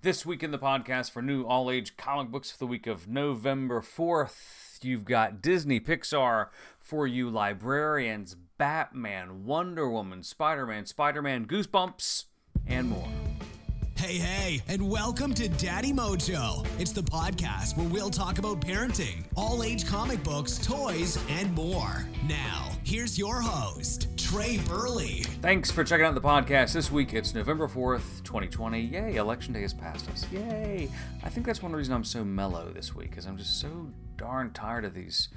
This week in the podcast for new all age comic books for the week of November 4th, you've got Disney Pixar for you librarians, Batman, Wonder Woman, Spider Man, Spider Man, Goosebumps, and more. Hey, hey, and welcome to Daddy Mojo. It's the podcast where we'll talk about parenting, all age comic books, toys, and more. Now, here's your host, Trey Burley. Thanks for checking out the podcast this week. It's November 4th, 2020. Yay, election day has passed us. Yay. I think that's one reason I'm so mellow this week, because I'm just so darn tired of these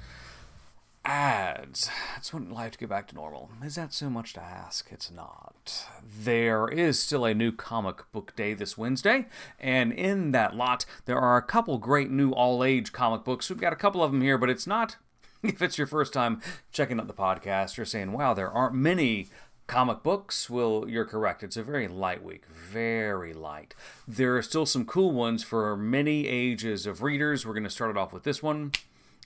ads. It's what life to get back to normal. Is that so much to ask? It's not. There is still a new comic book day this Wednesday, and in that lot, there are a couple great new all age comic books. We've got a couple of them here, but it's not. If it's your first time checking out the podcast, you're saying, wow, there aren't many comic books, well, you're correct. It's a very light week, very light. There are still some cool ones for many ages of readers. We're going to start it off with this one.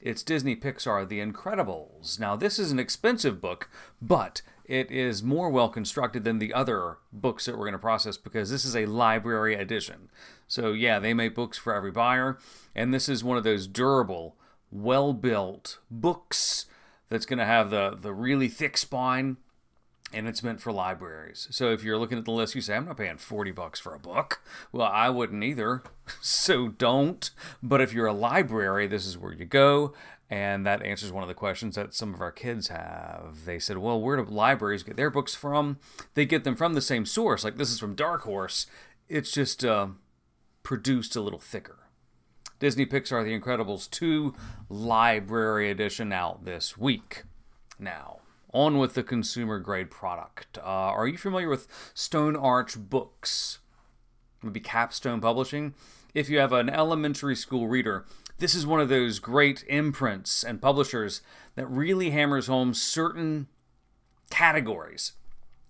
It's Disney Pixar The Incredibles. Now, this is an expensive book, but it is more well constructed than the other books that we're going to process because this is a library edition. So, yeah, they make books for every buyer, and this is one of those durable, well built books that's going to have the, the really thick spine and it's meant for libraries. So if you're looking at the list, you say, I'm not paying 40 bucks for a book. Well, I wouldn't either. So don't. But if you're a library, this is where you go. And that answers one of the questions that some of our kids have. They said, Well, where do libraries get their books from? They get them from the same source. Like this is from Dark Horse. It's just uh, produced a little thicker. Disney Pixar The Incredibles 2 Library Edition out this week. Now, on with the consumer grade product. Uh, are you familiar with Stone Arch Books? Maybe Capstone Publishing? If you have an elementary school reader, this is one of those great imprints and publishers that really hammers home certain categories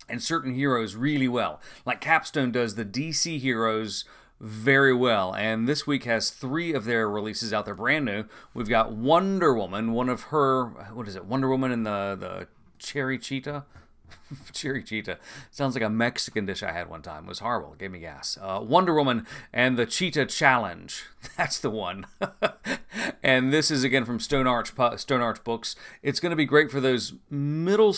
and certain heroes really well. Like Capstone does the DC heroes very well. And this week has three of their releases out there brand new. We've got Wonder Woman, one of her what is it, Wonder Woman and the the cherry cheetah. cherry cheetah sounds like a Mexican dish I had one time. It was horrible. It gave me gas. Uh, Wonder Woman and the Cheetah Challenge. That's the one. and this is again from Stone Arch Stone Arch Books. It's going to be great for those middle.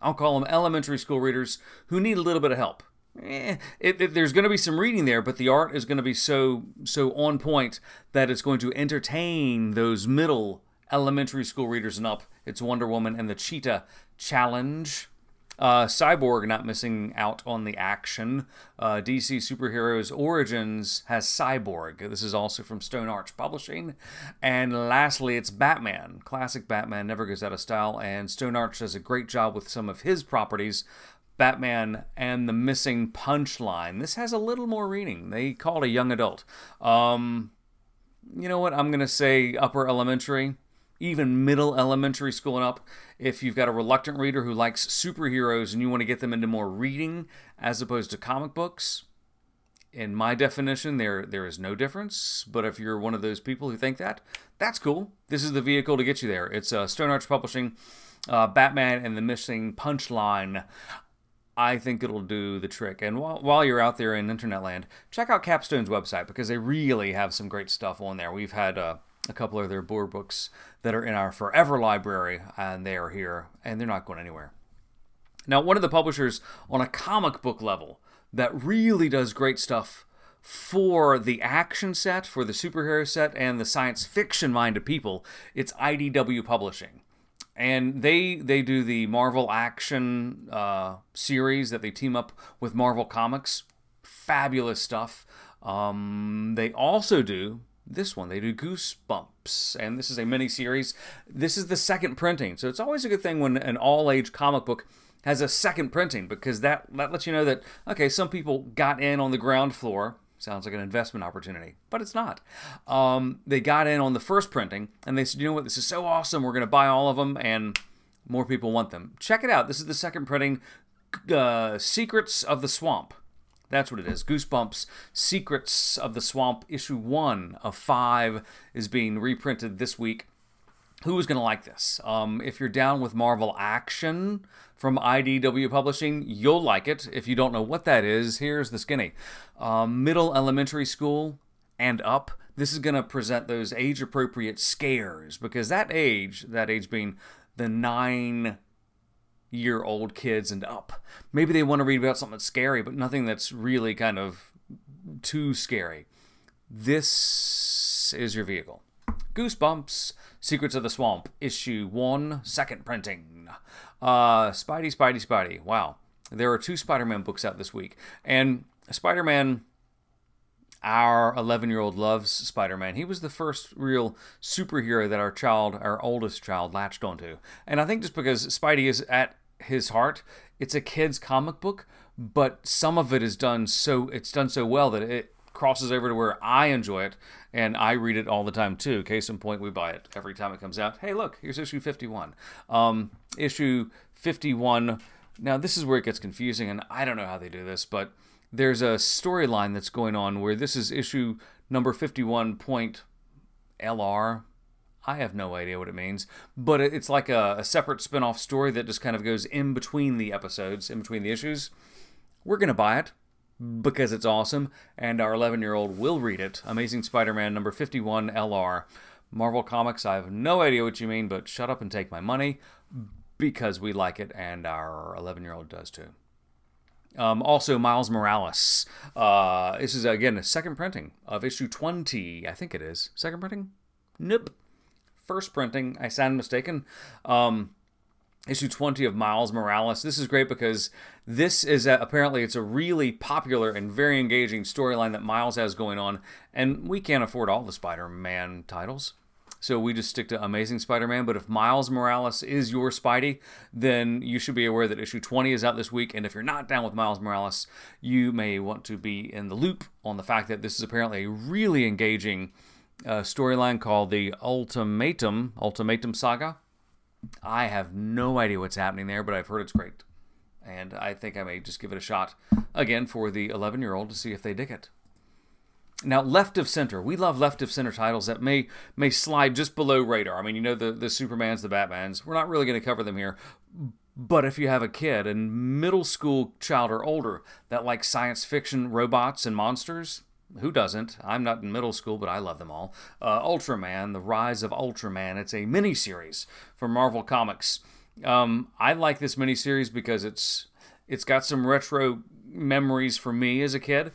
I'll call them elementary school readers who need a little bit of help. Eh, it, it, there's going to be some reading there, but the art is going to be so so on point that it's going to entertain those middle elementary school readers and up. It's Wonder Woman and the Cheetah Challenge. Uh, Cyborg not missing out on the action. Uh, DC Superheroes Origins has Cyborg. This is also from Stone Arch Publishing. And lastly, it's Batman. Classic Batman never goes out of style, and Stone Arch does a great job with some of his properties. Batman and the Missing Punchline. This has a little more reading. They call it a young adult. Um, you know what? I'm going to say upper elementary even middle elementary school and up, if you've got a reluctant reader who likes superheroes and you want to get them into more reading as opposed to comic books, in my definition, there there is no difference. But if you're one of those people who think that, that's cool. This is the vehicle to get you there. It's uh, Stone Arch Publishing, uh, Batman and the Missing Punchline. I think it'll do the trick. And while, while you're out there in internet land, check out Capstone's website because they really have some great stuff on there. We've had uh, a couple of their board books that are in our forever library, and they are here, and they're not going anywhere. Now, one of the publishers on a comic book level that really does great stuff for the action set, for the superhero set, and the science fiction minded people, it's IDW Publishing. And they they do the Marvel action uh, series that they team up with Marvel Comics. Fabulous stuff. Um, they also do this one. They do Goosebumps, and this is a mini series. This is the second printing, so it's always a good thing when an all age comic book has a second printing because that, that lets you know that, okay, some people got in on the ground floor. Sounds like an investment opportunity, but it's not. Um, they got in on the first printing and they said, you know what, this is so awesome. We're going to buy all of them, and more people want them. Check it out. This is the second printing uh, Secrets of the Swamp. That's what it is. Goosebumps Secrets of the Swamp, issue one of five, is being reprinted this week. Who is going to like this? Um, if you're down with Marvel Action from IDW Publishing, you'll like it. If you don't know what that is, here's the skinny. Um, middle elementary school and up. This is going to present those age appropriate scares because that age, that age being the nine year old kids and up, maybe they want to read about something scary, but nothing that's really kind of too scary. This is your vehicle. Goosebumps, Secrets of the Swamp, issue one, second printing. Uh, Spidey, Spidey, Spidey. Wow. There are two Spider Man books out this week. And Spider Man, our 11 year old loves Spider Man. He was the first real superhero that our child, our oldest child, latched onto. And I think just because Spidey is at his heart, it's a kid's comic book, but some of it is done so, it's done so well that it, crosses over to where I enjoy it and I read it all the time too. Case in point, we buy it every time it comes out. Hey, look, here's issue 51. Um, issue 51. Now, this is where it gets confusing, and I don't know how they do this, but there's a storyline that's going on where this is issue number 51 point LR. I have no idea what it means, but it's like a, a separate spin off story that just kind of goes in between the episodes, in between the issues. We're going to buy it because it's awesome, and our 11 year old will read it. Amazing Spider Man number 51 LR. Marvel Comics, I have no idea what you mean, but shut up and take my money because we like it, and our 11 year old does too. Um, also, Miles Morales. Uh, this is, again, a second printing of issue 20. I think it is. Second printing? Nope. First printing. I sound mistaken. Um, issue 20 of Miles Morales. This is great because this is a, apparently it's a really popular and very engaging storyline that Miles has going on and we can't afford all the Spider-Man titles. So we just stick to Amazing Spider-Man, but if Miles Morales is your Spidey, then you should be aware that issue 20 is out this week and if you're not down with Miles Morales, you may want to be in the loop on the fact that this is apparently a really engaging uh, storyline called the Ultimatum Ultimatum Saga I have no idea what's happening there, but I've heard it's great. And I think I may just give it a shot again for the 11 year old to see if they dig it. Now, left of center. We love left of center titles that may may slide just below radar. I mean, you know the the Supermans, the Batmans. We're not really going to cover them here. But if you have a kid, and middle school child or older, that likes science fiction, robots, and monsters, who doesn't? I'm not in middle school, but I love them all. Uh, Ultraman, The Rise of Ultraman. It's a miniseries from Marvel Comics. Um, I like this miniseries because it's it's got some retro memories for me as a kid,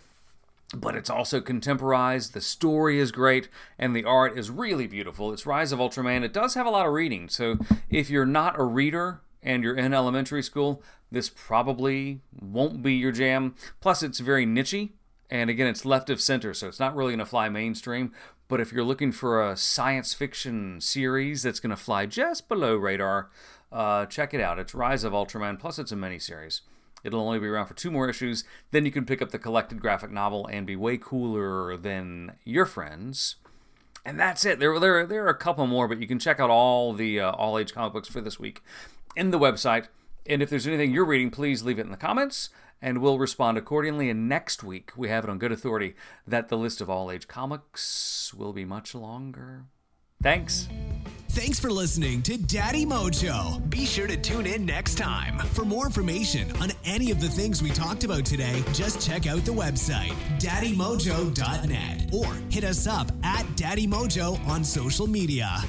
but it's also contemporized. The story is great, and the art is really beautiful. It's Rise of Ultraman. It does have a lot of reading, so if you're not a reader and you're in elementary school, this probably won't be your jam. Plus, it's very nichey and again, it's left of center, so it's not really going to fly mainstream. But if you're looking for a science fiction series that's going to fly just below radar, uh, check it out. It's Rise of Ultraman, plus it's a miniseries. It'll only be around for two more issues. Then you can pick up the collected graphic novel and be way cooler than your friends. And that's it. There, there, there are a couple more, but you can check out all the uh, all age comic books for this week in the website. And if there's anything you're reading, please leave it in the comments and we'll respond accordingly. And next week, we have it on good authority that the list of all age comics will be much longer. Thanks. Thanks for listening to Daddy Mojo. Be sure to tune in next time. For more information on any of the things we talked about today, just check out the website, daddymojo.net, or hit us up at Daddy Mojo on social media.